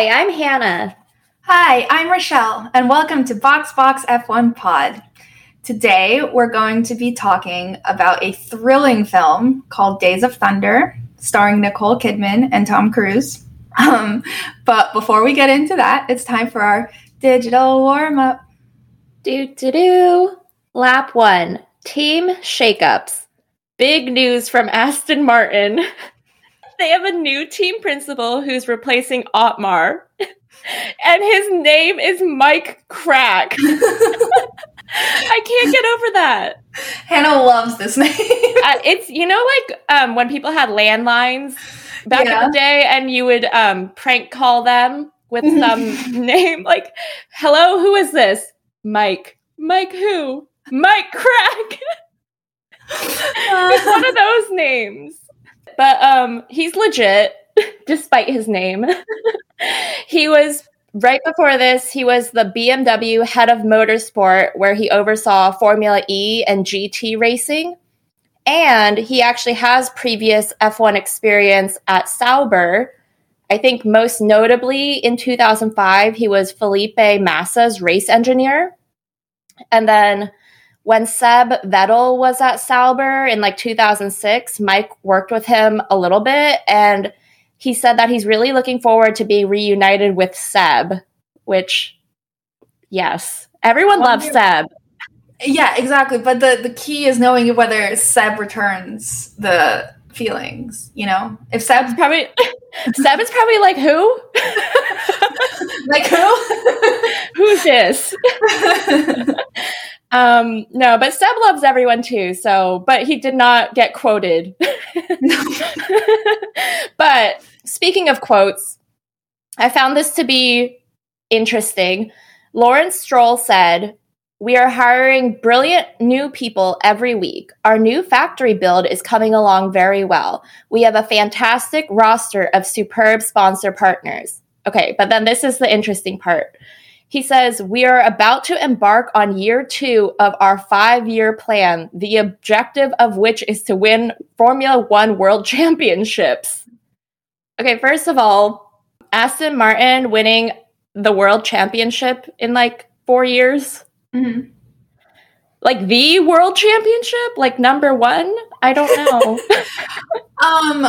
Hi, I'm Hannah. Hi, I'm Rochelle, and welcome to Box Box F1 Pod. Today, we're going to be talking about a thrilling film called Days of Thunder, starring Nicole Kidman and Tom Cruise. Um, but before we get into that, it's time for our digital warm up. Do do do. Lap one. Team shakeups. Big news from Aston Martin. they have a new team principal who's replacing Otmar, and his name is Mike Krack. I can't get over that. Hannah loves this name. uh, it's you know like um, when people had landlines back yeah. in the day, and you would um, prank call them with some name like, "Hello, who is this?" Mike. Mike who? Mike Krack. it's one of those names. But um, he's legit, despite his name. he was right before this, he was the BMW head of motorsport, where he oversaw Formula E and GT racing. And he actually has previous F1 experience at Sauber. I think most notably in 2005, he was Felipe Massa's race engineer. And then when Seb Vettel was at Sauber in like 2006, Mike worked with him a little bit and he said that he's really looking forward to being reunited with Seb, which, yes, everyone loves Seb. Yeah, exactly. But the, the key is knowing whether Seb returns the feelings, you know? If Seb's probably Seb is probably like who? like who? Who's this? Um no, but Seb loves everyone too, so but he did not get quoted. but speaking of quotes, I found this to be interesting. Lawrence Stroll said, we are hiring brilliant new people every week. Our new factory build is coming along very well. We have a fantastic roster of superb sponsor partners. Okay, but then this is the interesting part. He says, We are about to embark on year two of our five year plan, the objective of which is to win Formula One World Championships. Okay, first of all, Aston Martin winning the World Championship in like four years Mm-hmm. Like the world championship, like number one. I don't know. um,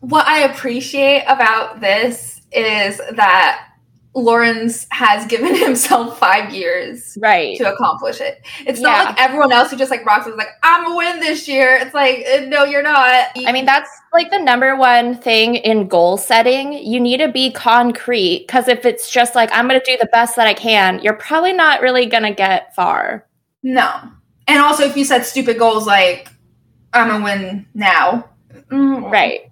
what I appreciate about this is that Lawrence has given himself five years right to accomplish it. It's yeah. not like everyone else who just like rocks is like, I'm gonna win this year. It's like, uh, no, you're not. I mean, that's like the number one thing in goal setting. You need to be concrete because if it's just like, I'm gonna do the best that I can, you're probably not really gonna get far. No. And also if you set stupid goals like I'm gonna win now. Mm, right.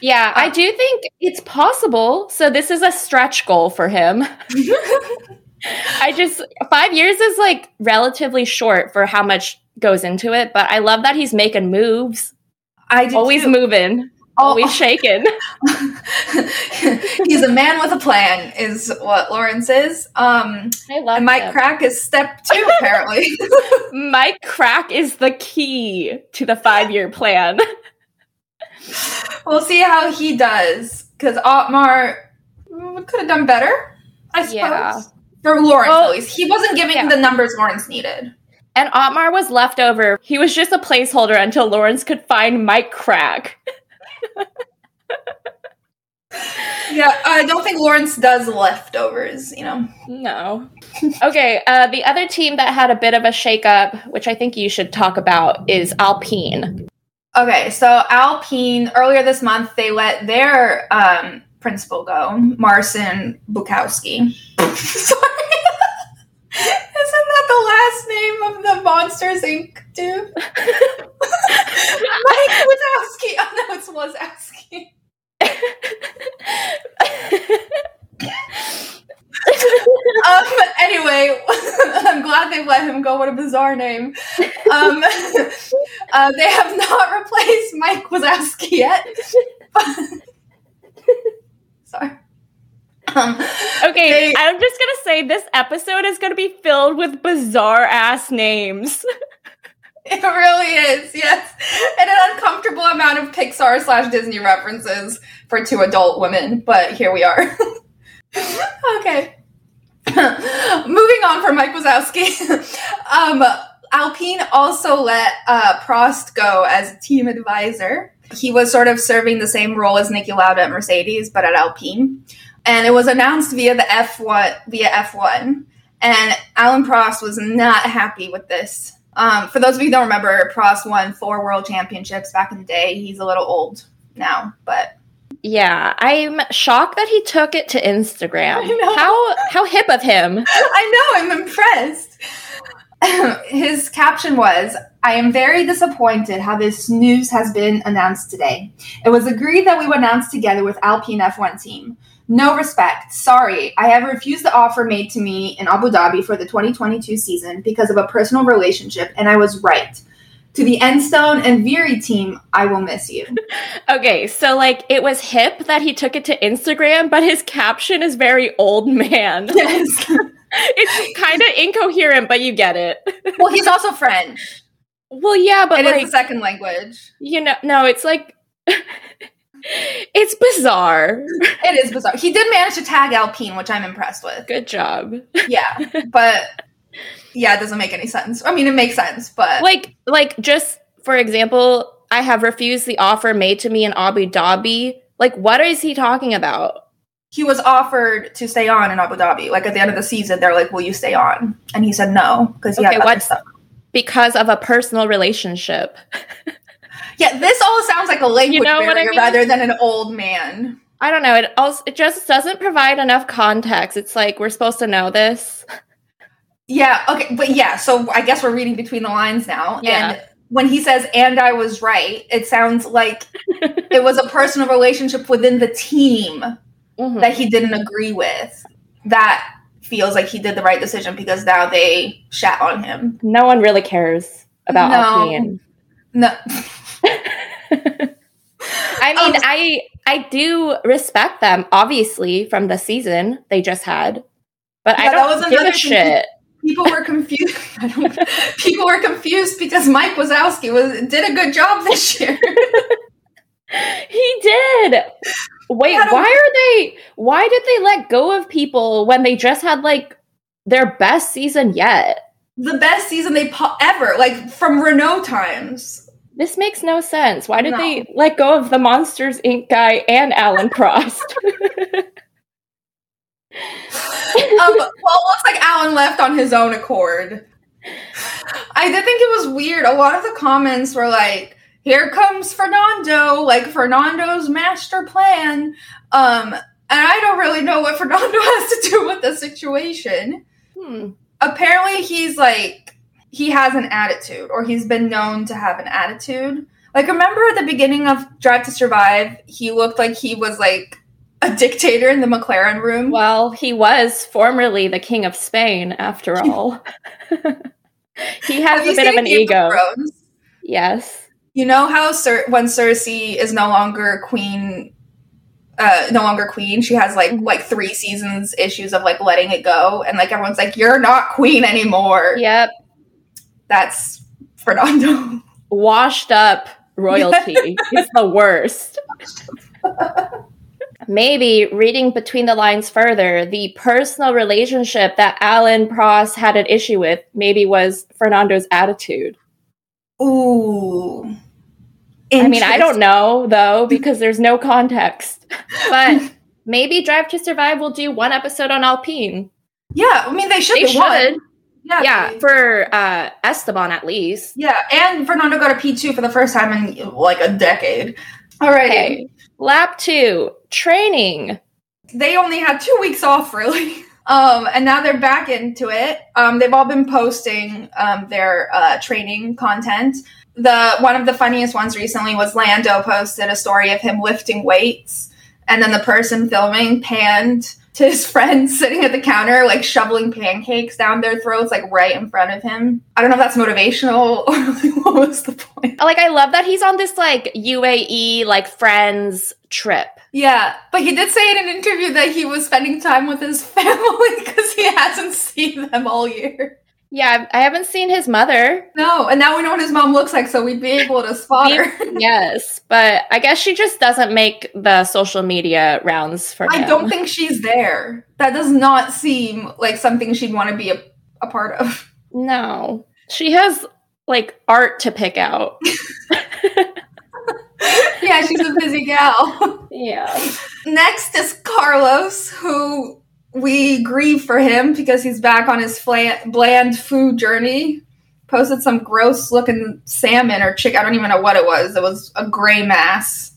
Yeah, I do think it's possible. So this is a stretch goal for him. I just five years is like relatively short for how much goes into it, but I love that he's making moves. I just always too. moving, oh, always shaking. he's a man with a plan, is what Lawrence is. Um, I love. Mike him. Krack is step two, apparently. Mike Krack is the key to the five year plan we'll see how he does because Otmar could have done better, I suppose. Yeah. For Lawrence, well, at least. He wasn't giving yeah. the numbers Lawrence needed. And Otmar was left over. He was just a placeholder until Lawrence could find Mike Krack. yeah, I don't think Lawrence does leftovers, you know. No. Okay, uh, the other team that had a bit of a shakeup, which I think you should talk about, is Alpine. Okay, so Alpine earlier this month they let their um, principal go, Marcin Budkowski. Sorry. Isn't that the last name of the Monsters Inc. dude? Mike Wazowski. Oh no, it's Wazowski. um, anyway, I'm glad they let him go. What a bizarre name. Um, uh, they have not replaced Mike Wazowski yet. Sorry. Um, okay, they, I'm just gonna say this episode is gonna be filled with bizarre ass names. It really is, yes. And an uncomfortable amount of Pixar slash Disney references for two adult women, but here we are. okay. Moving on from Mike Wazowski. um, Alpine also let uh, Prost go as team advisor. He was sort of serving the same role as Niki Lauda at Mercedes, but at Alpine. And it was announced via the F1 via F1. And Alain Prost was not happy with this. Um, for those of you who don't remember, Prost won four world championships back in the day. He's a little old now, but yeah, I'm shocked that he took it to Instagram. How how hip of him. I know, I'm impressed. His caption was, I am very disappointed how this news has been announced today. It was agreed that we would announce together with Alpine F1 team. No respect. Sorry, I have refused the offer made to me in Abu Dhabi for the 2022 season because of a personal relationship, and I was right. To the Enstone and Viry team, I will miss you. okay, so like it was hip that he took it to Instagram, but his caption is very old man. Yes. it's kind of incoherent, but you get it. well, he's also French. Well, yeah, but it like, is second language. You know, no, it's like it's bizarre. It is bizarre. He did manage to tag Alpine, which I'm impressed with. Good job. Yeah, but yeah, it doesn't make any sense. I mean, it makes sense, but like, like just for example, I have refused the offer made to me in Abu Dhabi. Like, what is he talking about? He was offered to stay on in Abu Dhabi. Like at the end of the season, they're like, "Will you stay on?" And he said no because he okay, had other stuff. Because of a personal relationship. Yeah, this all sounds like a language you know barrier I mean? rather than an old man. I don't know. It also it just doesn't provide enough context. It's like we're supposed to know this. Yeah. Okay. But yeah. So I guess we're reading between the lines now. Yeah. And when he says "and I was right," it sounds like it was a personal relationship within the team mm-hmm. that he didn't agree with. That feels like he did the right decision because now they shat on him. No one really cares about no. No. I mean, um, I I do respect them, obviously, from the season they just had, but yeah, I don't give a shit. People were confused. people were confused because Mike Wazowski was did a good job this year. he did. Wait, why are they? Why did they let go of people when they just had like their best season yet? The best season they po- ever, like from Renault times this makes no sense. Why did no. they let go of the Monsters Inc. guy and Alain Prost? um, well, it looks like Alan left on his own accord. I did think it was weird. A lot of the comments were like, "Here comes Fernando!" Like Fernando's master plan. Um, and I don't really know what Fernando has to do with the situation. Hmm. Apparently, he's like he has an attitude or he's been known to have an attitude. Like remember at the beginning of Drive to Survive, he looked like he was like a dictator in the McLaren room. Well, he was formerly the king of Spain after all. he has have a bit of an ego. Of yes. You know how Cer- when Cersei is no longer queen uh, no longer queen. She has like like three seasons issues of like letting it go, and like everyone's like, "You're not queen anymore." Yep that's Fernando. Washed up royalty is the worst. Maybe reading between the lines further, the personal relationship that Alain Prost had an issue with maybe was Fernando's attitude. Ooh. I mean, I don't know though because there's no context. But maybe Drive to Survive will do one episode on Alpine. Yeah, I mean they should. They should. Yeah, yeah, for uh, Esteban at least. Yeah, and Fernando got a P two for the first time in like a decade. All right, okay. lap two training. They only had two weeks off, really. Um, and now they're back into it. Um, they've all been posting um, their uh, training content. The one of the funniest ones recently was Lando posted a story of him lifting weights, and then the person filming panned to his friends sitting at the counter, like shoveling pancakes down their throats, like right in front of him. I don't know if that's motivational or what was the point. Like, I love that he's on this like UAE, like friends trip. Yeah, but he did say in an interview that he was spending time with his family because he hasn't seen them all year. Yeah, I haven't seen his mother. No, and now we know what his mom looks like, so we'd be able to spot her. yes, but I guess she just doesn't make the social media rounds for I him. don't think she's there. That does not seem like something she'd want to be a, a part of. No, she has like art to pick out. yeah, she's a busy gal. yeah. Next is Carlos, who we grieve for him because he's back on his bland food journey. Posted some gross looking salmon or chicken. I don't even know what it was. It was a gray mass.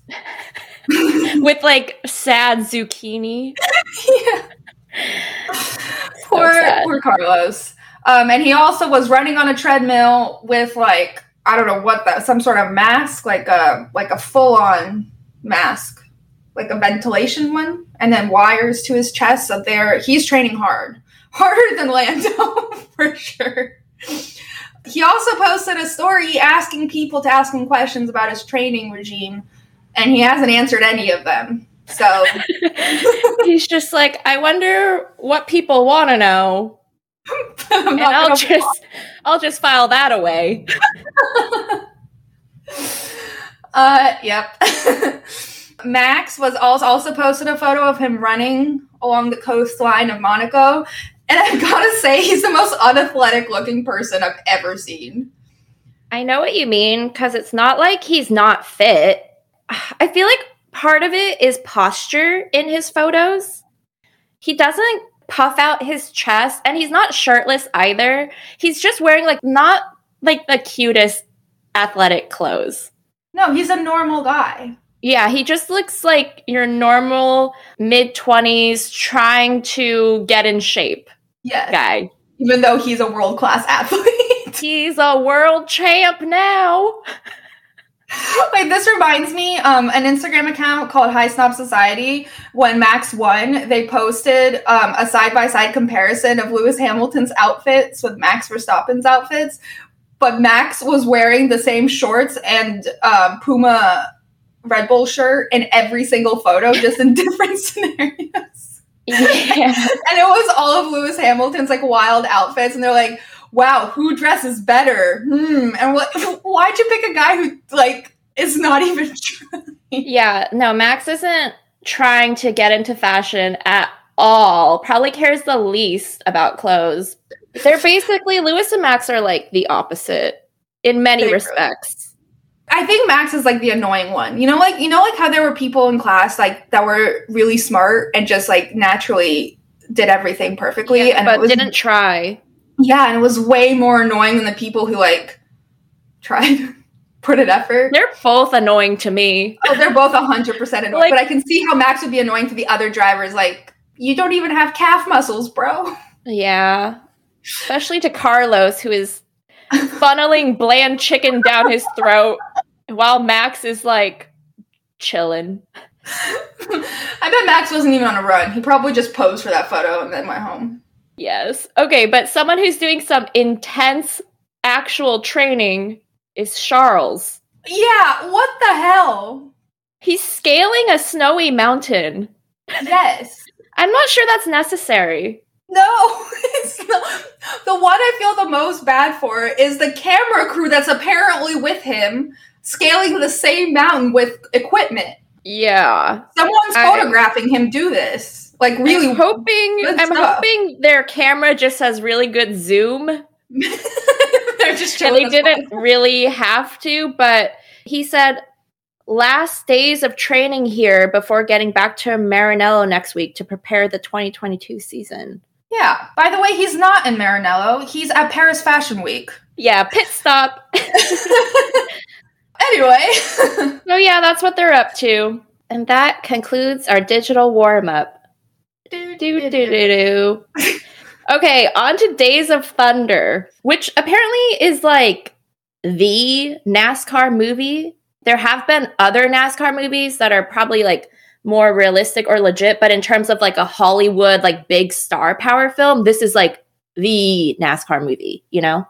With like sad zucchini. yeah. poor, poor Carlos. Um, and he also was running on a treadmill with like I don't know what that some sort of mask, like a like a full on mask, like a ventilation one, and then wires to his chest. So there, he's training hard, harder than Lando for sure. He also posted a story asking people to ask him questions about his training regime, and he hasn't answered any of them. So He's just like, I wonder what people want to know. And I'll just I'll just file that away. Uh, yep. Max was also also posted a photo of him running along the coastline of Monaco, and I've got to say he's the most unathletic looking person I've ever seen. I know what you mean because it's not like he's not fit. I feel like part of it is posture in his photos. He doesn't puff out his chest and he's not shirtless either. He's just wearing like not like the cutest athletic clothes. No, he's a normal guy. Yeah, he just looks like your normal mid 20s trying to get in shape Yes. guy. Even though he's a world class athlete. He's a world champ now. Wait, this reminds me, um, an Instagram account called Highsnobiety. When Max won, they posted um, a side by side comparison of Lewis Hamilton's outfits with Max Verstappen's outfits. But Max was wearing the same shorts and um, Puma Red Bull shirt in every single photo, just in different scenarios. Yeah. And it was all of Lewis Hamilton's like wild outfits, and they're like, "Wow, who dresses better?" Hmm. And what? Why'd you pick a guy who like is not even? trying? Yeah, no, Max isn't trying to get into fashion at all. Probably cares the least about clothes. They're basically Lewis and Max are like the opposite in many They really- respects. I think Max is like the annoying one. You know, like you know, like how there were people in class like that were really smart and just like naturally did everything perfectly, and but was, didn't try. Yeah, and it was way more annoying than the people who like tried put an effort. They're both annoying to me. Oh, they're both hundred percent annoying, Like- but I can see how Max would be annoying to the other drivers. Like, you don't even have calf muscles, bro. Yeah. Especially to Carlos, who is funneling bland chicken down his throat while Max is like chilling. I bet Max wasn't even on a run. He probably just posed for that photo and then went home. Yes. Okay, but someone who's doing some intense actual training is Charles. Yeah, what the hell? He's scaling a snowy mountain. Yes. I'm not sure that's necessary. No, it's not. The one I feel the most bad for is the camera crew that's apparently with him scaling the same mountain with equipment. Yeah. Someone's I- photographing him do this. Like really I'm hoping I'm stuff. hoping their camera just has really good zoom They're just and they didn't really have to, but he said last days of training here before getting back to Maranello next week to prepare the 2022 season. Yeah. By the way, he's not in Maranello. He's at Paris Fashion Week. Yeah, pit stop. Anyway. So yeah, that's what they're up to. And that concludes our digital warm up. Do do do do do. Okay, on to Days of Thunder, which apparently is like the NASCAR movie. There have been other NASCAR movies that are probably like more realistic or legit, but in terms of like a Hollywood like big star power film, this is like the NASCAR movie, you know?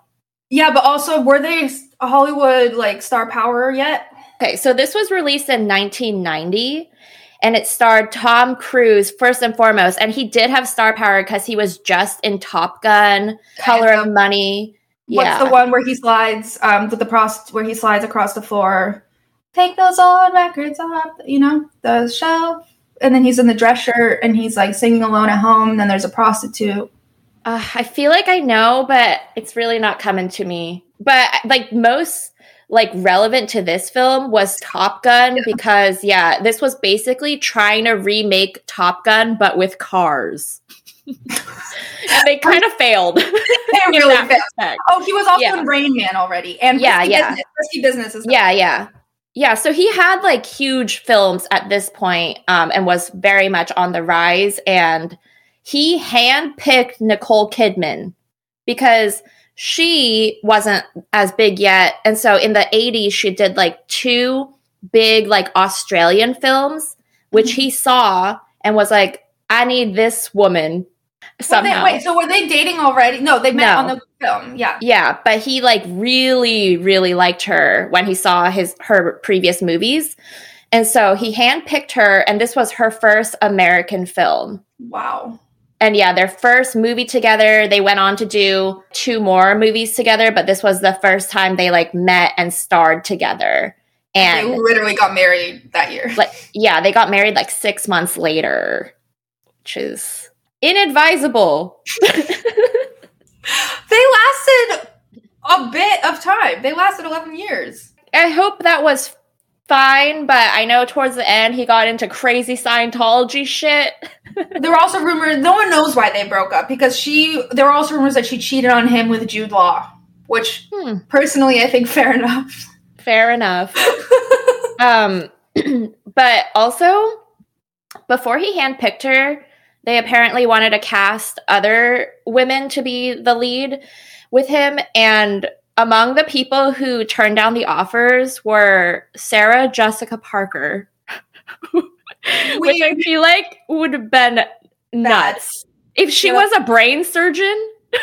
Yeah, but also were they a Hollywood like star power yet? Okay, so this was released in 1990, and it starred Tom Cruise first and foremost. And he did have star power because he was just in Top Gun, Color of Money. What's yeah. the one where he slides um with the prost where he slides across the floor? Take those old records off, you know, the shelf. And then he's in the dress shirt and he's like singing alone at home. And then there's a prostitute. Uh, I feel like I know, but it's really not coming to me. But like most like relevant to this film was Top Gun Yeah. because yeah, this was basically trying to remake Top Gun but with cars. and they kind of failed. They really failed. respect. Oh, he was also Yeah. in Rain Man already. And Yeah, Risky yeah. Business. Risky Business is Yeah, yeah. Yeah, so he had like huge films at this point, um, and was very much on the rise. And he handpicked Nicole Kidman because she wasn't as big yet. And so in the 80s, she did like two big, like Australian films, which he mm-hmm. saw and was like, I need this woman somehow. they, wait, so were they dating already? No, they met No. on the film. Yeah. Yeah, but he like really, really liked her when he saw his her previous movies. And so he handpicked her, and this was her first American film. Wow. And yeah, their first movie together. They went on to do two more movies together, but this was the first time they like met and starred together. And They literally got married that year. like, yeah, they got married like six months later, which is inadvisable. They lasted a bit of time. They lasted 11 years. I hope that was fine, but I know towards the end he got into crazy Scientology shit. There were also rumors, no one knows why they broke up because she, there were also rumors that she cheated on him with Jude Law, which Hmm. personally I think fair enough. Fair enough. um, but also, before he handpicked her, they apparently wanted to cast other women to be the lead with him. And among the people who turned down the offers were Sarah Jessica Parker, which I feel like would have been nuts. If she was a brain surgeon,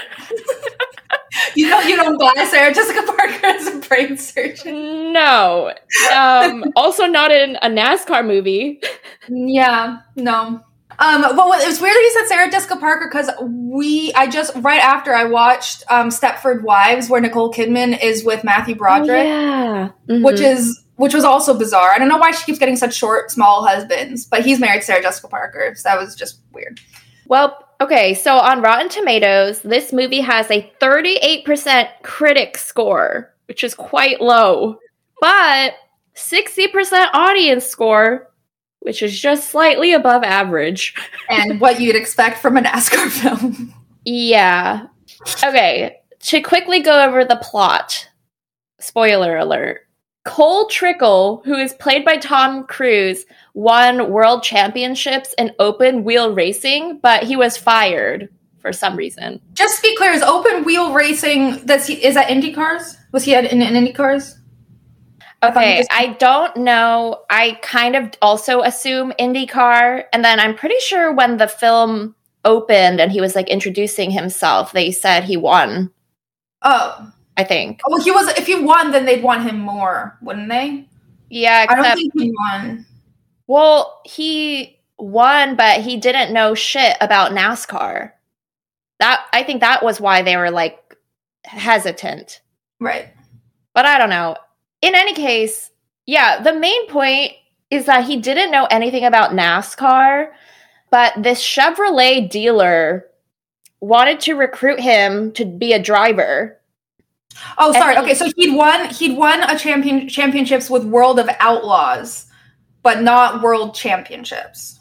You know, you don't buy Sarah Jessica Parker as a brain surgeon. no. Um, also, not in a NASCAR movie. Yeah, no. Um, what, it was weird that you said Sarah Jessica Parker because we, I just right after I watched um, Stepford Wives, where Nicole Kidman is with Matthew Broderick, yeah. which Mhm. is which was also bizarre. I don't know why she keeps getting such short, small husbands, but he's married to Sarah Jessica Parker, so that was just weird. Well, okay, so on Rotten Tomatoes, this movie has a 38% critic score, which is quite low, but 60% audience score, which is just slightly above average. And what you'd expect from a NASCAR film. Yeah. Okay, to quickly go over the plot, spoiler alert. Cole Trickle, who is played by Tom Cruise, won world championships in open wheel racing, but he was fired for some reason. Just to be clear, is open wheel racing? That's is that Indy cars? Was he in, in Indy cars? I thought he Okay, just- I don't know. I kind of also assume IndyCar. And then I'm pretty sure when the film opened and he was like introducing himself, they said he won, Oh, I think. well, he was. If he won, then they'd want him more, wouldn't they? Yeah, I don't think he won. well, he won, but he didn't know shit about NASCAR. That I think that was why they were like hesitant. Right. But I don't know. In any case, yeah, the main point is that he didn't know anything about NASCAR, but this Chevrolet dealer wanted to recruit him to be a driver. Oh, sorry. Okay, so he'd won. He'd won a champion championships with World of Outlaws, but not World Championships.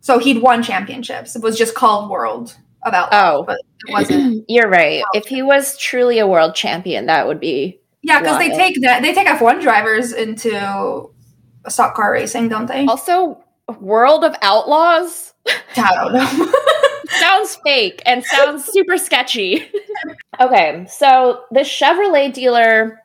So he'd won championships. It was just called World of Outlaws, Oh. but it wasn't. You're right. If he was truly a world champion, that would be Yeah, because they take that they take F one drivers into stock car racing, don't they? also World of Outlaws. I don't know. sounds fake and sounds super sketchy. okay, so the Chevrolet dealer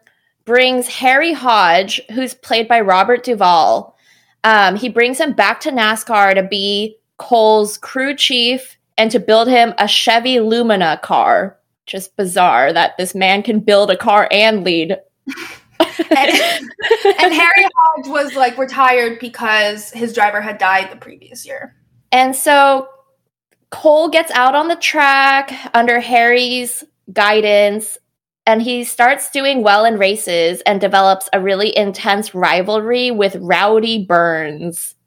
brings Harry Hodge, who's played by Robert Duvall. Um, he brings him back to NASCAR to be Cole's crew chief and to build him a Chevy Lumina car. Just bizarre that this man can build a car and lead and, and Harry Hodge was like retired because his driver had died the previous year. And so Cole gets out on the track under Harry's guidance and he starts doing well in races and develops a really intense rivalry with Rowdy Burns.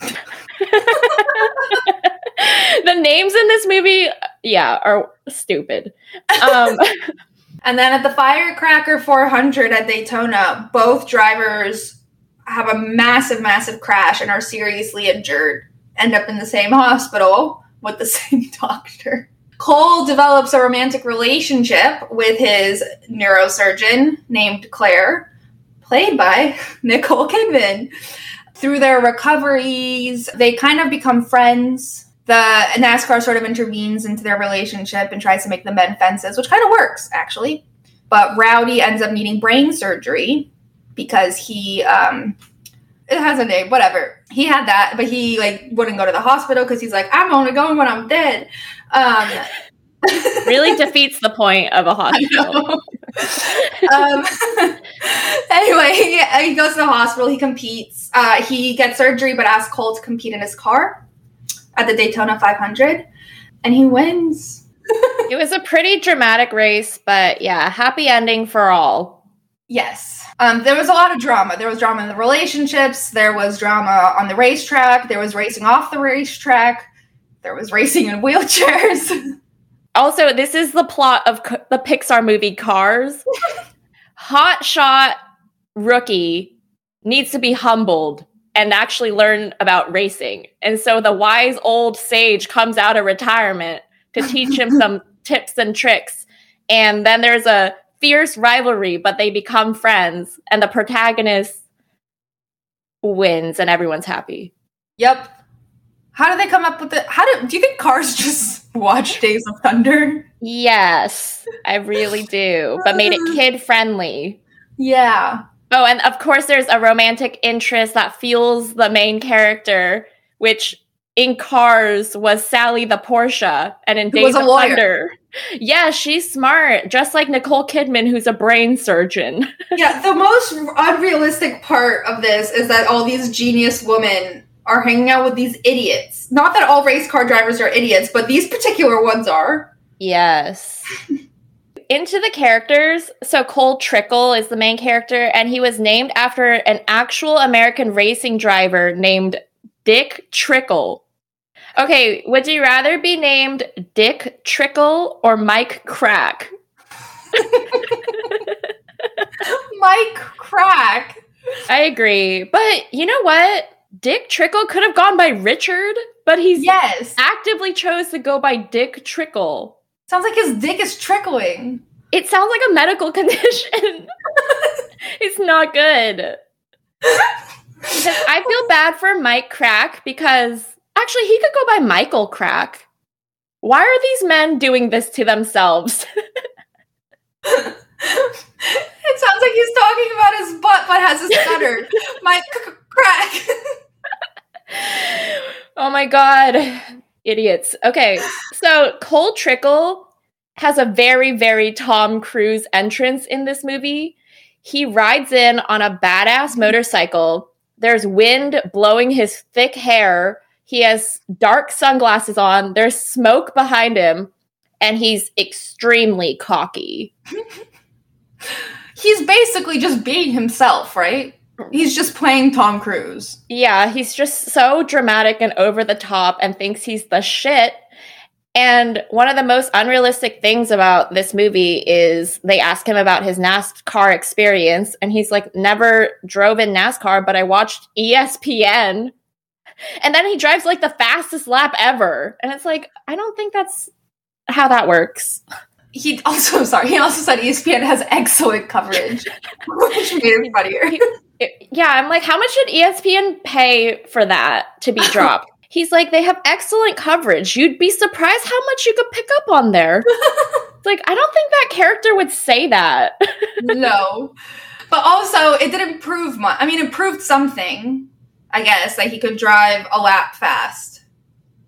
the names in this movie, yeah, are stupid. Um, and then at the Firecracker 400 at Daytona, both drivers have a massive, massive crash and are seriously injured, end up in the same hospital with the same doctor. Cole develops a romantic relationship with his neurosurgeon named Claire, played by Nicole Kidman. Through their recoveries, they kind of become friends. The NASCAR sort of intervenes into their relationship and tries to make them bend fences, which kind of works, actually. But Rowdy ends up needing brain surgery because he um, it has a name, whatever. He had that, but he like wouldn't go to the hospital because he's like, I'm only going when I'm dead. Um, really defeats the point of a hospital. um, anyway, he, he, goes to the hospital. He competes. Uh, he gets surgery, but asks Cole to compete in his car at the Daytona 500, and he wins. it was a pretty dramatic race, but yeah, happy ending for all. Yes. Um, there was a lot of drama. There was drama in the relationships. There was drama on the racetrack. There was racing off the racetrack. There was racing in wheelchairs. Also, this is the plot of C- the Pixar movie Cars. Hot shot rookie needs to be humbled and actually learn about racing. And so the wise old sage comes out of retirement to teach him some tips and tricks. And then there's a fierce rivalry, but they become friends, and the protagonist wins, and everyone's happy. Yep. How do they come up with it? How do do you think Cars just watch Days of Thunder? Yes, I really do, but made it kid friendly. Yeah. Oh, and of course, there's a romantic interest that fuels the main character, which in Cars was Sally the Porsche, and in Days of lawyer. Thunder, yeah, she's smart, just like Nicole Kidman, who's a brain surgeon. yeah, the most unrealistic part of this is that all these genius women are hanging out with these idiots. Not that all race car drivers are idiots, but these particular ones are. Yes. Into the characters, so Cole Trickle is the main character, and he was named after an actual American racing driver named Dick Trickle. Okay, would you rather be named Dick Trickle or Mike Krack? Mike Krack. I agree. But you know what? Dick Trickle could have gone by Richard, but he's yes. actively chose to go by Dick Trickle. Sounds like his dick is trickling. It sounds like a medical condition. it's not good. I feel bad for Mike Krack because Actually, he could go by Michael Krack. Why are these men doing this to themselves? it sounds like he's talking about his butt but has a stutter. Mike Krack. oh my god. Idiots. Okay, so Cole Trickle has a very, very Tom Cruise entrance in this movie. He rides in on a badass motorcycle. There's wind blowing his thick hair he has dark sunglasses on. There's smoke behind him, and he's extremely cocky. he's basically just being himself, right? He's just playing Tom Cruise. Yeah, he's just so dramatic and over the top and thinks he's the shit. And one of the most unrealistic things about this movie is they ask him about his NASCAR experience, and he's like, never drove in NASCAR, but I watched ESPN and then he drives like the fastest lap ever. And it's like, I don't think that's how that works. He also, sorry, he also said ESPN has excellent coverage, which made it funnier. Yeah, I'm like, how much did ESPN pay for that to be dropped? He's like, they have excellent coverage. You'd be surprised how much you could pick up on there. it's like, I don't think that character would say that. no. But also, it didn't prove much. I mean, it proved something. I guess that he could drive a lap fast.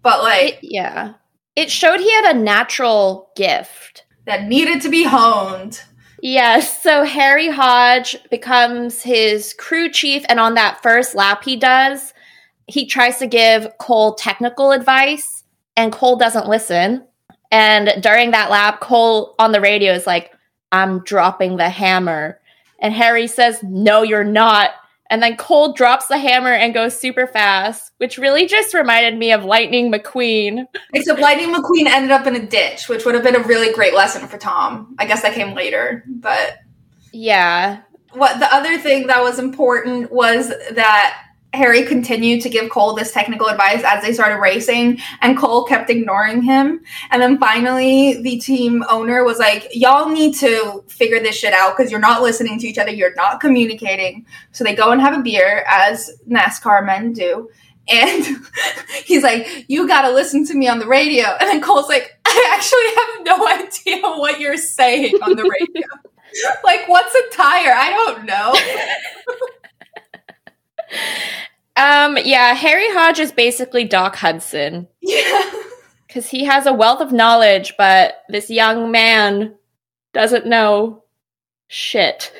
But like, it, yeah, it showed he had a natural gift that needed to be honed. Yes, so Harry Hodge becomes his crew chief, and on that first lap he does, he tries to give Cole technical advice, and Cole doesn't listen. And during that lap, Cole on the radio is like, I'm dropping the hammer. And Harry says, No, you're not. And then Cole drops the hammer and goes super fast, which really just reminded me of Lightning McQueen. Except Lightning McQueen ended up in a ditch, which would have been a really great lesson for Tom. I guess that came later, but. Yeah. What the other thing that was important was that Harry continued to give Cole this technical advice as they started racing, and Cole kept ignoring him. And then finally, the team owner was like, Y'all need to figure this shit out because you're not listening to each other, you're not communicating. So they go and have a beer, as NASCAR men do. And he's like, You gotta listen to me on the radio. And then Cole's like, I actually have no idea what you're saying on the radio. like, what's a tire? I don't know. Um, yeah, Harry Hodge is basically Doc Hudson. Yeah. Because he has a wealth of knowledge, but this young man doesn't know shit.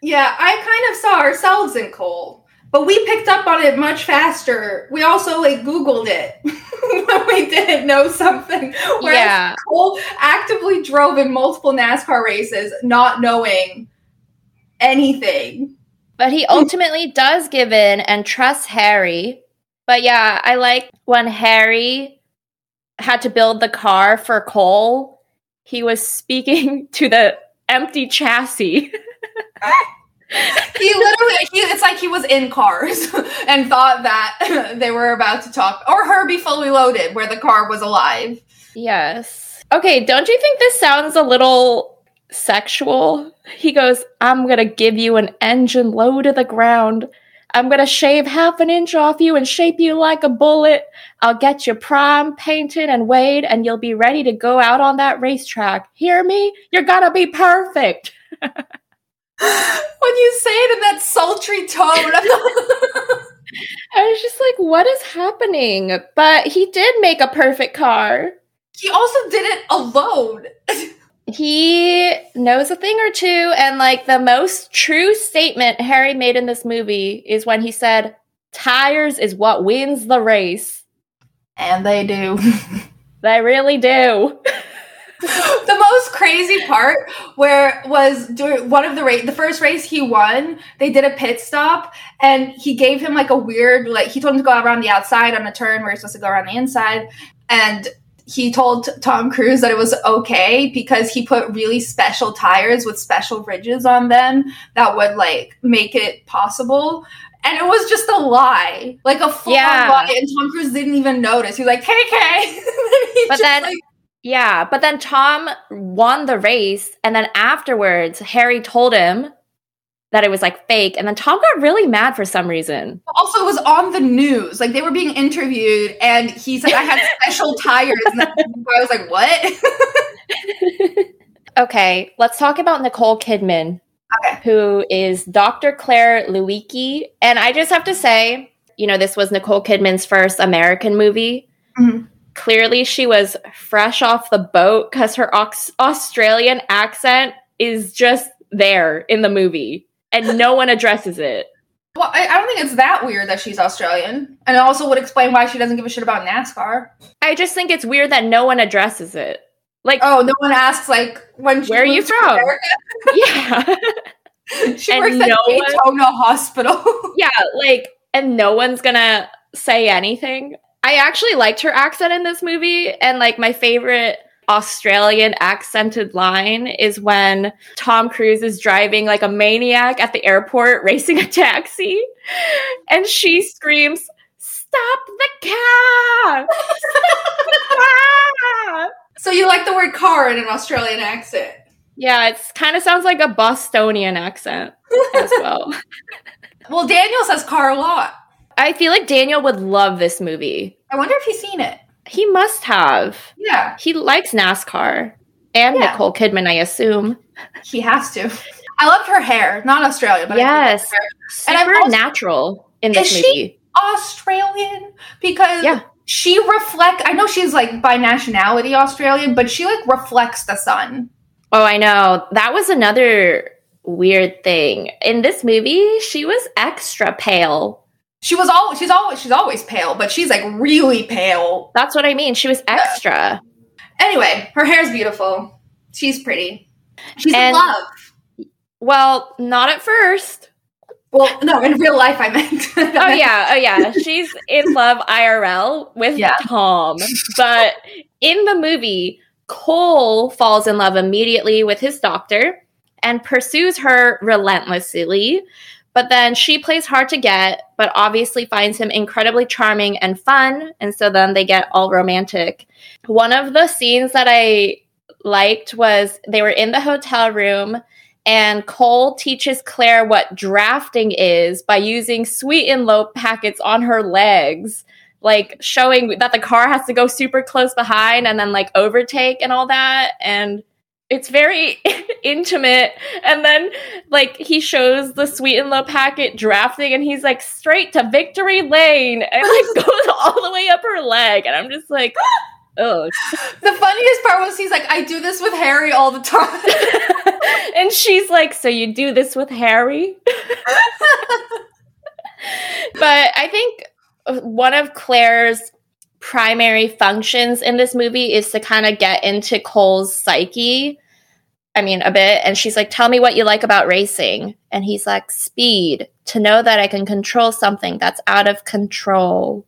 Yeah, I kind of saw ourselves in Cole, but we picked up on it much faster. We also like Googled it when we didn't know something. Whereas Yeah. Cole actively drove in multiple NASCAR races, not knowing anything. But he hmm. ultimately does give in and trusts Harry. But yeah, I like when Harry had to build the car for Cole, he was speaking to the empty chassis. He literally, he, it's like he was in cars and thought that they were about to talk, or Herbie fully loaded, where the car was alive. yes. Okay, don't you think this sounds a little sexual? He goes, I'm gonna give you an engine low to the ground. I'm gonna shave half an inch off you and shape you like a bullet. I'll get you prime, painted, and weighed, and you'll be ready to go out on that racetrack. Hear me? You're gonna be perfect. When you say it in that sultry tone, I was just like, what is happening? But he did make a perfect car. he also did it alone. He knows a thing or two, and like the most true statement Harry made in this movie is when he said, Tires is what wins the race. And they do. They really do. the most crazy part where was during one of the race the first race he won they did a pit stop and he gave him like a weird like he told him to go around the outside on a turn where he's supposed to go around the inside and he told tom cruise that it was okay because he put really special tires with special ridges on them that would like make it possible. And it was just a lie, like a full Yeah. lie, and Tom Cruise didn't even notice. He was like, "KK," He But then- like, Yeah, but then Tom won the race, and then afterwards, Harry told him that it was like fake, and then Tom got really mad for some reason. Also, it was on the news. Like they were being interviewed, and he's like, "I had special tires." And I was like, "What?" Okay, let's talk about Nicole Kidman, Okay. who is Dr. Claire Lewicki. And I just have to say, you know, this was Nicole Kidman's first American movie. Mhm. Clearly, she was fresh off the boat because her Aux- Australian accent is just there in the movie, and no one addresses it. Well, I, I don't think it's that weird that she's Australian, and it also would explain why she doesn't give a shit about NASCAR. I just think it's weird that no one addresses it. Like, Oh, no one asks like when Where are you from? Yeah. She And works at no one- Hospital. yeah, like, and no one's gonna say anything. I actually liked her accent in this movie, and like my favorite Australian accented line is when Tom Cruise is driving like a maniac at the airport racing a taxi, and she screams, Stop the car! Stop the car! so you like the word car in an Australian accent? Yeah, it's kind of sounds like a Bostonian accent as well. Well, Daniel says car a lot. I feel like Daniel would love this movie. I wonder if he's seen it. He must have. Yeah, He likes NASCAR and Yeah. Nicole Kidman, I assume. he has to. I love her hair, not Australian, but I Yes. love her hair. Super And I'm also- natural in this Is she? movie. Australian because Yeah. she reflect. I know she's like by nationality Australian, but she like reflects the sun. Oh, I know. That was another weird thing. In this movie, she was extra pale. She was all she's always she's always pale, but she's like really pale. That's what I mean. She was extra. Anyway, her hair's beautiful. She's pretty. She's And- in love. Well, not at first. Well, no, in real life I meant. Oh yeah, oh yeah. She's in love IRL with Yeah. Tom. But in the movie, Cole falls in love immediately with his doctor and pursues her relentlessly. But then she plays hard to get, but obviously finds him incredibly charming and fun. And so then they get all romantic. One of the scenes that I liked was they were in the hotel room and Cole teaches Claire what drafting is by using sweet and low packets on her legs, like showing that the car has to go super close behind and then like overtake and all that. And it's very intimate. And then like he shows the sweet and low packet drafting and he's like straight to victory lane and like goes all the way up her leg. And I'm just like, oh. the funniest part was he's like, I do this with Harry all the time. and she's like, So you do this with Harry? but I think one of Claire's primary functions in this movie is to kind of get into Cole's psyche. I mean, a bit. And she's like, Tell me what you like about racing. And he's like, Speed, to know that I can control something that's out of control.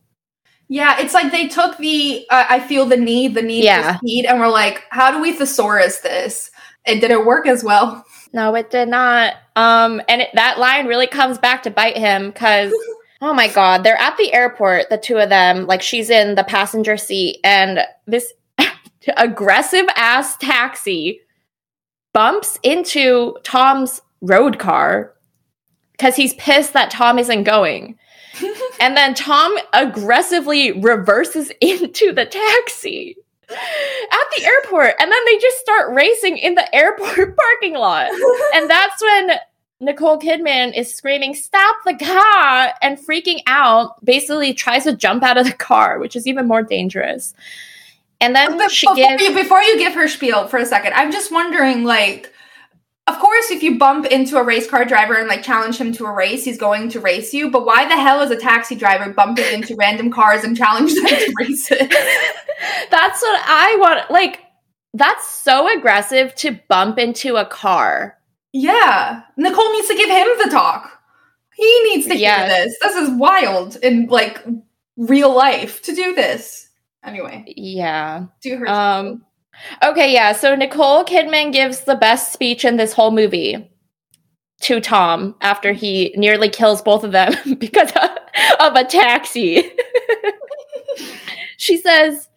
yeah, it's like they took the uh, I feel the need, the need Yeah. for speed, and we're like, how do we thesaurus this? And did it work as well? No, it did not. Um, and it, that line really comes back to bite him because, oh my god, they're at the airport, the two of them. Like she's in the passenger seat, and this aggressive ass taxi bumps into Tom's road car because he's pissed that Tom isn't going. and then Tom aggressively reverses into the taxi at the airport. And then they just start racing in the airport parking lot. And that's when nicole kidman is screaming stop the car! and freaking out basically tries to jump out of the car which is even more dangerous and then But she before, gives you, before you give her spiel for a second, I'm just wondering, like, of course, if you bump into a race car driver and like challenge him to a race, he's going to race you. But why the hell is a taxi driver bumping into random cars and challenge them to race it? that's what i want like that's so aggressive to bump into a car Yeah, Nicole needs to give him the talk. He needs to Yeah. hear this. This is wild in like real life to do this. Anyway, yeah do her. Um, okay, yeah. So Nicole Kidman gives the best speech in this whole movie to Tom after he nearly kills both of them because of, of a taxi. she says,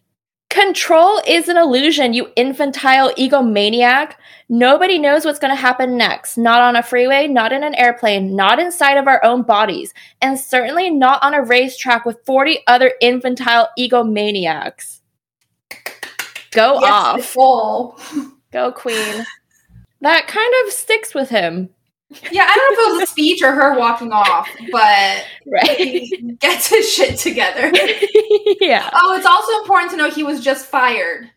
Control is an illusion, you infantile egomaniac. Nobody knows what's going to happen next. Not on a freeway, not in an airplane, not inside of our own bodies, and certainly not on a racetrack with 40 other infantile egomaniacs. Go Yes, off. Go, Queen. That kind of sticks with him. Yeah, I don't know if it was a speech or her walking off, but Right. he gets his shit together. yeah. Oh, it's also important to know he was just fired.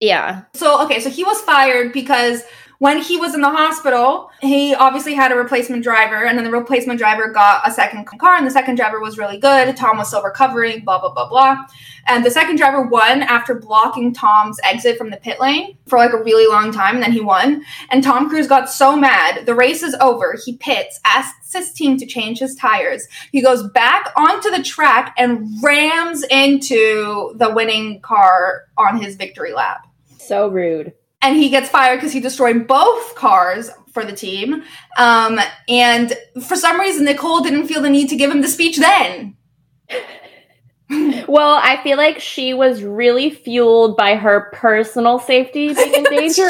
Yeah. So, okay, so he was fired because when he was in the hospital, he obviously had a replacement driver, and then the replacement driver got a second car, and the second driver was really good. Tom was still recovering, blah, blah, blah, blah. And the second driver won after blocking Tom's exit from the pit lane for like a really long time, and then he won. And Tom Cruise got so mad. The race is over. He pits, asks his team to change his tires. He goes back onto the track and rams into the winning car on his victory lap So rude. And he gets fired because he destroyed both cars for the team. Um, and for some reason, Nicole didn't feel the need to give him the speech then. Well, I feel like she was really fueled by her personal safety being in danger.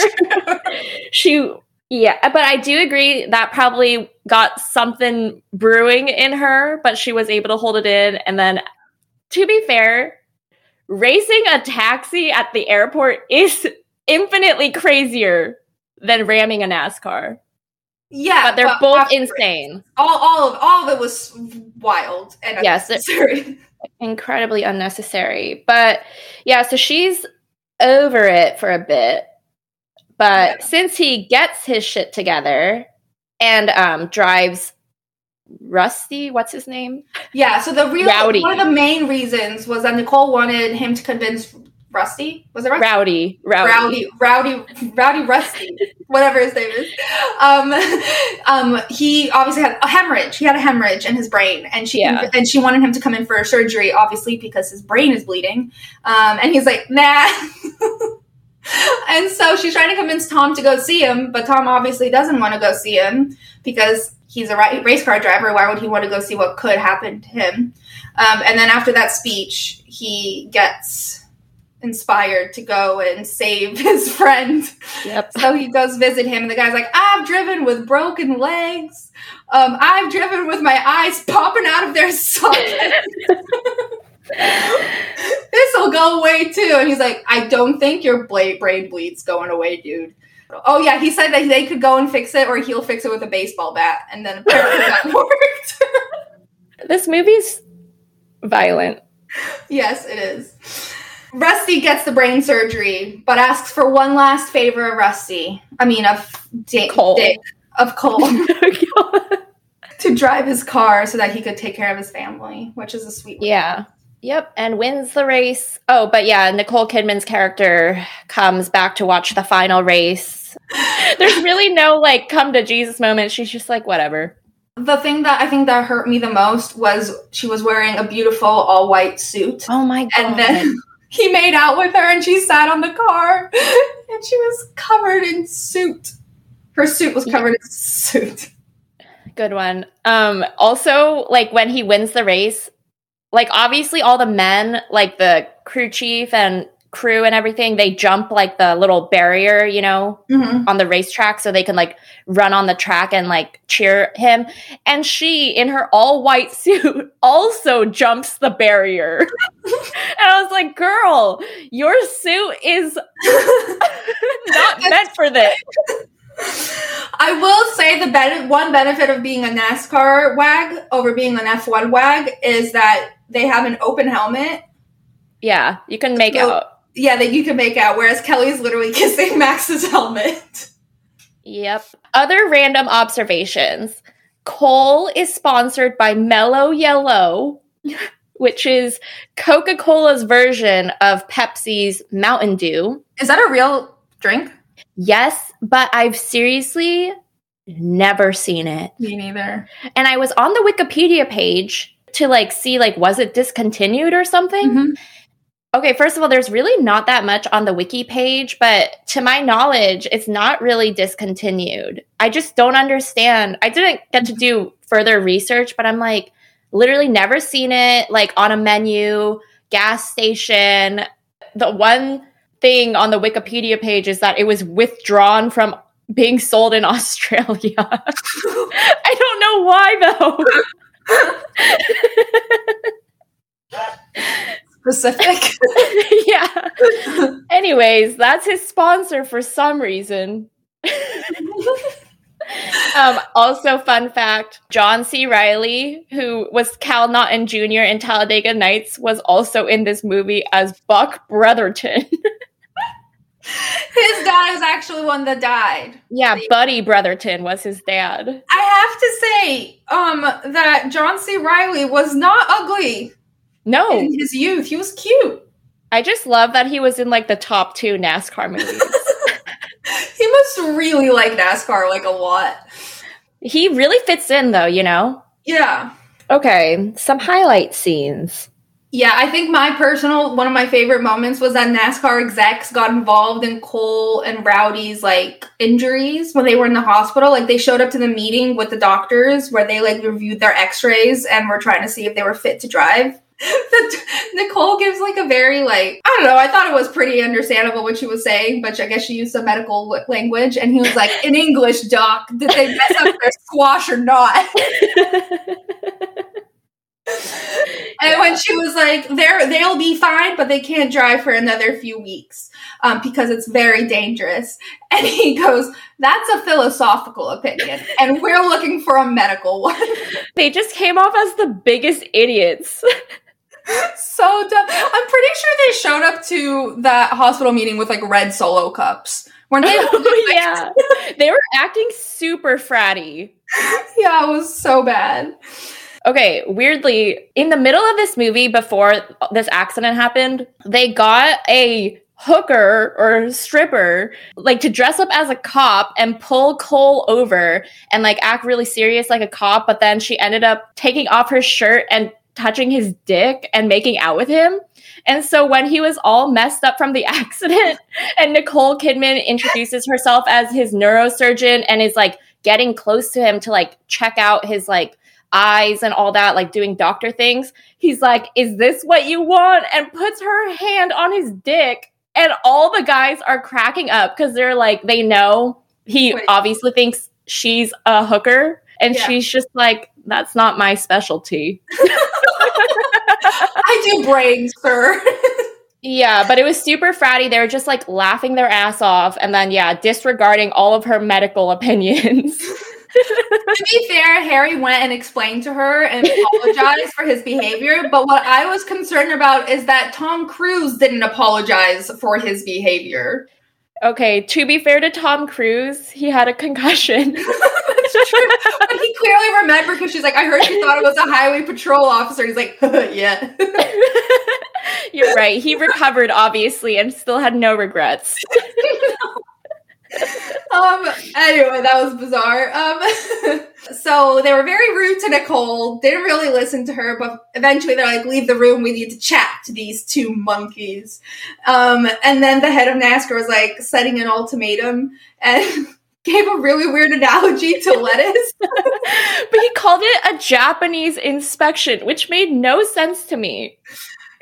she, yeah, but I do agree that probably got something brewing in her, but she was able to hold it in. And then, to be fair, racing a taxi at the airport is infinitely crazier than ramming a NASCAR. Yeah, But they're both insane. All, all of all of it was wild and Yes, incredibly unnecessary. But yeah, so she's over it for a bit. But Yeah. since he gets his shit together and um, drives Rusty, what's his name? Yeah, so the real Rowdy. one of the main reasons was that Nicole wanted him to convince Rusty. Was it Rusty? Rowdy. Rowdy. Rowdy, Rowdy, Rowdy Rusty, whatever his name is. Um, um, he obviously had a hemorrhage. He had a hemorrhage in his brain, and she Yeah. and she wanted him to come in for surgery, obviously because his brain is bleeding. Um, and he's like, nah. and so she's trying to convince Tom to go see him, but Tom obviously doesn't want to go see him because he's a race car driver. Why would he want to go see what could happen to him? Um, and then after that speech, he gets inspired to go and save his friend. Yep. So he goes visit him, and the guy's like, I've driven with broken legs. Um, I've driven with my eyes popping out of their sockets. this will go away too. And he's like, I don't think your brain bleed's going away, dude. Oh yeah, he said that they could go and fix it, or he'll fix it with a baseball bat, and then apparently that worked. This movie's violent. yes, it is. Rusty gets the brain surgery, but asks for one last favor of Rusty. I mean, of Dick, Cole. Dick of Cole oh to drive his car so that he could take care of his family, which is a sweet. yeah. Yep. And wins the race. Oh, but yeah, Nicole Kidman's character comes back to watch the final race. There's really no like come to Jesus moment. She's just like, whatever. The thing that I think that hurt me the most was she was wearing a beautiful all white suit, Oh my God. and then he made out with her, and she sat on the car, and she was covered in soot. Her suit was covered in soot. Good one. Um, also, like when he wins the race, like obviously all the men, like the crew chief and crew and everything, they jump like the little barrier, you know, Mm-hmm. on the racetrack so they can like run on the track and like cheer him. And she, in her all white suit, also jumps the barrier. and I was like, girl, your suit is not meant for this. I will say the ben- one benefit of being a NASCAR wag over being an F1 wag is that they have an open helmet. Yeah, you can make So- out. Yeah, that you can make out, whereas Kelly's literally kissing Max's helmet. Yep. Other random observations. Cole is sponsored by Mellow Yellow, which is Coca Cola's version of Pepsi's Mountain Dew. Is that a real drink? Yes, but I've seriously never seen it. Me neither. And I was on the Wikipedia page to like see like was it discontinued or something? Mm-hmm. Okay, first of all, there's really not that much on the wiki page, but to my knowledge, it's not really discontinued. I just don't understand. I didn't get to do further research, but I'm like literally never seen it like on a menu, gas station. The one thing on the Wikipedia page is that it was withdrawn from being sold in Australia. I don't know why though. Specific. yeah. Anyways, that's his sponsor for some reason. um, also, fun fact John C. Reilly, who was Cal Naughton Jr. in Talladega Nights, was also in this movie as Buck Brotherton. His dad is actually one that died. yeah, Buddy Brotherton was his dad. I have to say, um, that John C. Reilly was not ugly No, in his youth. He was cute. I just love that he was in like the top two NASCAR movies. He must really like NASCAR like a lot. he really fits in though, you know? Yeah. Okay, some highlight scenes. Yeah, I think my personal one of my favorite moments was that NASCAR execs got involved in Cole and Rowdy's like injuries when they were in the hospital. Like they showed up to the meeting with the doctors where they like reviewed their x-rays and were trying to see if they were fit to drive. The- Nicole gives like a very like I don't know. I thought it was pretty understandable what she was saying, but I guess she used some medical w- language. And he was like, "In English, doc, did they mess up their squash or not?" And when she was like, "They're they'll be fine, but they can't drive for another few weeks um, because it's very dangerous," and he goes, "That's a philosophical opinion, and we're looking for a medical one." they just came off as the biggest idiots. so dumb. I'm pretty sure they showed up to that hospital meeting with like red solo cups, Weren't they? Oh, yeah. they were acting super fratty. yeah, it was so bad. Okay, weirdly, in the middle of this movie, before this accident happened, they got a hooker or stripper like to dress up as a cop and pull Cole over and like act really serious like a cop, but then she ended up taking off her shirt and touching his dick and making out with him. And so when he was all messed up from the accident and Nicole Kidman introduces herself as his neurosurgeon and is like getting close to him to like check out his like eyes and all that, like doing doctor things, he's like, Is this what you want? And puts her hand on his dick. And all the guys are cracking up because they're like, they know he Wait. obviously thinks she's a hooker. And Yeah. she's just like, That's not my specialty. I do brains, sir. Yeah, but it was super fratty. They were just like laughing their ass off and then, yeah, disregarding all of her medical opinions. to be fair, Harry went and explained to her and apologized for his behavior. But what I was concerned about is that Tom Cruise didn't apologize for his behavior. okay, to be fair to Tom Cruise, he had a concussion. True. But he clearly remembered because she's like, I heard you thought it was a highway patrol officer. He's like, yeah. You're right. He recovered, obviously, and still had no regrets. um anyway that was bizarre um so they were very rude to nicole didn't really listen to her but eventually they're like leave the room we need to chat to these two monkeys um and then the head of nascar was like setting an ultimatum and gave a really weird analogy to lettuce but he called it a Japanese inspection, which made no sense to me.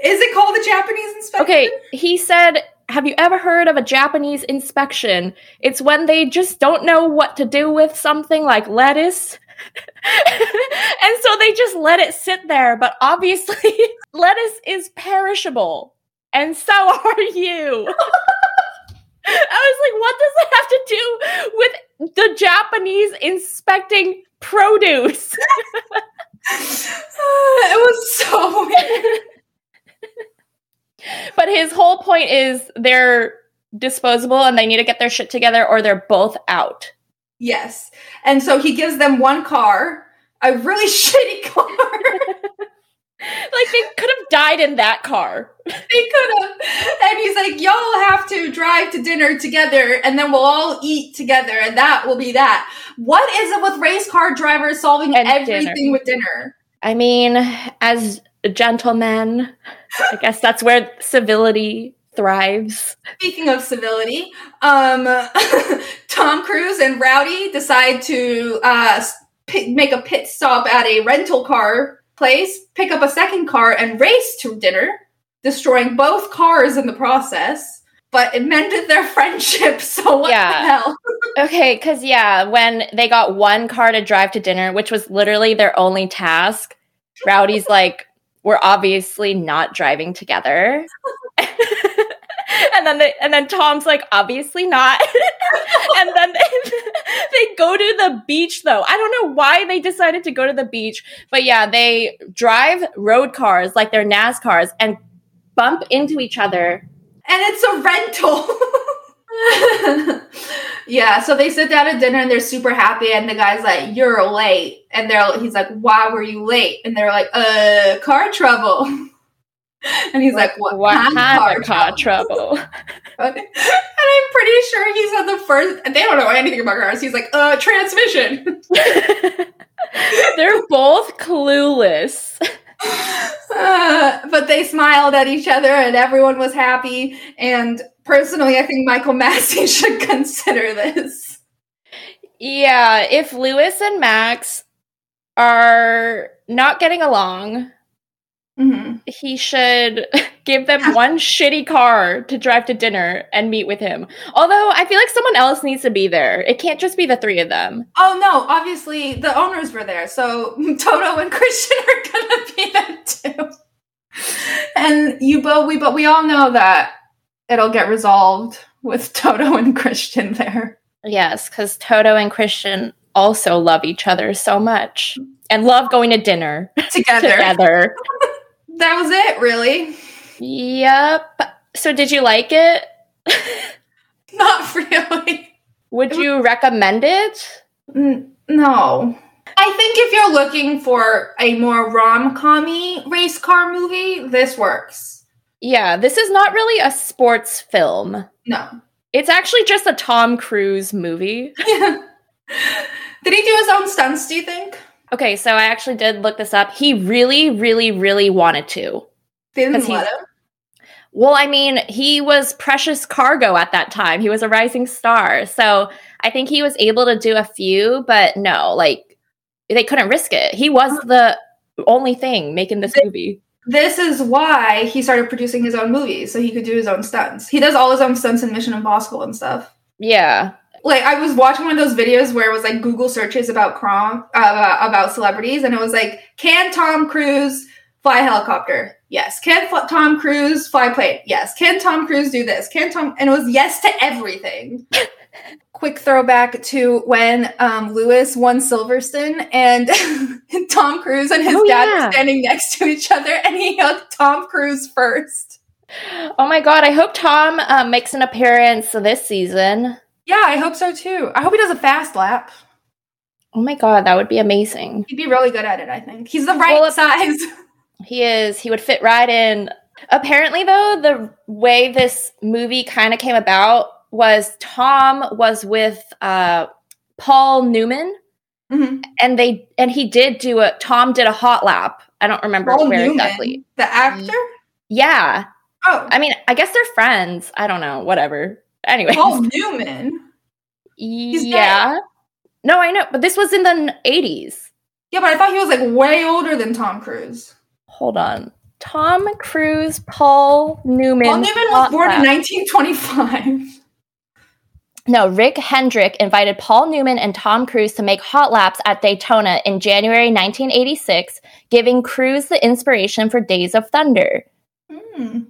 is it called a japanese inspection Okay, he said, Have you ever heard of a Japanese inspection? It's when they just don't know what to do with something like lettuce. and so they just let it sit there, but obviously, lettuce is perishable. And so are you. I was like, what does it have to do with the Japanese inspecting produce? it was so weird But his whole point is they're disposable and they need to get their shit together or they're both out. yes and so he gives them one car a really shitty car Like they could have died in that car. They could have. And he's like, y'all have to drive to dinner together and then we'll all eat together and that will be that. What is it with race car drivers solving And everything dinner. with dinner? I mean, as gentlemen, I guess that's where civility thrives. Speaking of civility, um, Tom Cruise and Rowdy decide to uh, pi- make a pit stop at a rental car place, pick up a second car, and race to dinner, destroying both cars in the process. But it mended their friendship, so what Yeah. the hell? Okay, because yeah, when they got one car to drive to dinner, which was literally their only task, Rowdy's like, we're obviously not driving together. and then they, and then Tom's like, obviously not. and then they, they go to the beach though. I don't know why they decided to go to the beach, but yeah, they drive road cars like they're NASCARs and bump into each other. and it's a rental. yeah, so they sit down at dinner and they're super happy, and the guy's like, "You're late," and they're he's like, "Why were you late?" And they're like, "Uh, car trouble." And he's like, "What, What kind, kind of of car trouble? and I'm pretty sure he said the first. They don't know anything about cars. He's like, "Uh, transmission." They're both clueless. Uh, but they smiled at each other, and everyone was happy. And personally, I think Michael Masi should consider this. Yeah, if Lewis and Max are not getting along, hmm he should give them ah. one shitty car to drive to dinner and meet with him. Although I feel like someone else needs to be there. It can't just be the three of them. Oh no! Obviously, the owners were there, so Toto and Christian are gonna be there too. And you, but we, but we all know that it'll get resolved with Toto and Christian there. Yes, because Toto and Christian also love each other so much and love going to dinner Together. together. That was it, really. Yep. So did you like it? Not really. Would you recommend it? N- no. I think if you're looking for a more rom commy race car movie, this works. Yeah, this is not really a sports film. No. It's actually just a Tom Cruise movie. Did he do his own stunts, do you think? Okay, so I actually did look this up. He really, really, really wanted to. They didn't let him? Well, I mean, he was precious cargo at that time. He was a rising star. So I think he was able to do a few, but no, like they couldn't risk it. He was the only thing making this movie. This is why he started producing his own movies, so he could do his own stunts. He does all his own stunts in Mission Impossible and stuff. Yeah. Like I was watching one of those videos where it was like Google searches about Kron, uh, about celebrities, and it was like, can Tom Cruise fly a helicopter? Yes. Can fl- Tom Cruise fly a plane? Yes. Can Tom Cruise do this? Can Tom? And it was yes to everything. Quick throwback to when um, Lewis won Silverstone and Tom Cruise and his Oh, dad yeah. were standing next to each other, and he hugged Tom Cruise first. Oh my god, I hope Tom uh, makes an appearance this season. Yeah, I hope so too. I hope he does a fast lap. Oh my god, that would be amazing. He'd be really good at it, I think. He's the right Well, size. He is. He would fit right in. Apparently, though, the way this movie kind of came about was Tom was with uh, Paul Newman, Mhm. and they and he did do a Tom did a hot lap. I don't remember Paul where Newman, exactly. The actor? Yeah, Oh, I mean, I guess they're friends. I don't know. Whatever. Anyway, Paul Newman. he's yeah. No, I know, but this was in the eighties. Yeah, but I thought he was like way older than Tom Cruise. Hold on. Tom Cruise, Paul Newman. Paul Newman was born lap. in 1925. No, Rick Hendrick invited Paul Newman and Tom Cruise to make hot laps at Daytona in January 1986, giving Cruise the inspiration for Days of Thunder. Hmm.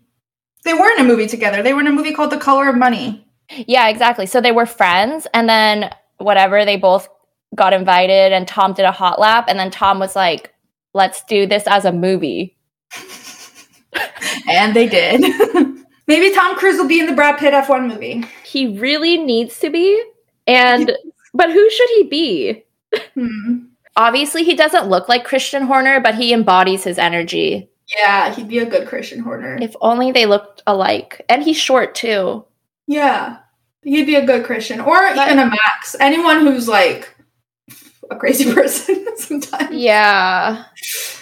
They were in a movie together. They were in a movie called The Color of Money. Yeah, exactly. So they were friends, and then whatever, they both got invited, and Tom did a hot lap, and then Tom was like, let's do this as a movie. And they did. Maybe Tom Cruise will be in the Brad Pitt F1 movie. He really needs to be, and but who should he be? Hmm. Obviously, he doesn't look like Christian Horner, but he embodies his energy. Yeah, he'd be a good Christian Horner. If only they looked alike. And he's short too. Yeah, he'd be a good Christian, or But- even a Max. Anyone who's like a crazy person sometimes. Yeah.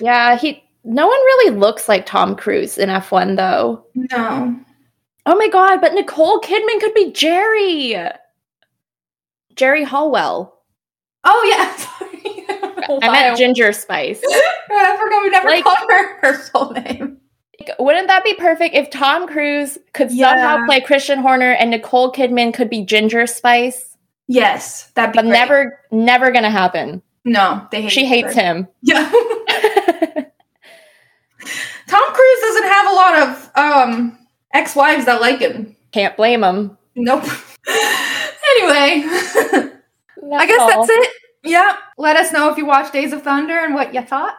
Yeah, he no one really looks like Tom Cruise in F1 though. No, Oh my god, but Nicole Kidman could be Geri. Geri Halliwell. Oh yeah. I meant Ginger Spice. I forgot we never Like- called her her full name. Wouldn't that be perfect if Tom Cruise could Yeah. somehow play Christian Horner and Nicole Kidman could be Ginger Spice? Yes, that'd be But great. never never gonna happen. No, they hate She hates her. him. Yeah. Tom Cruise doesn't have a lot of um ex-wives that like him. Can't blame him. Nope. anyway, I guess that's it. Yeah. Let us know if you watched Days of Thunder and what you thought.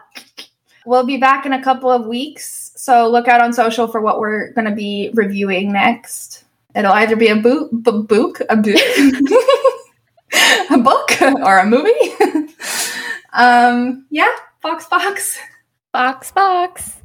We'll be back in a couple of weeks, so look out on social for what we're going to be reviewing next. It'll either be a book, b- book, a book, a book, or a movie. um, yeah, Fox Fox. Box box.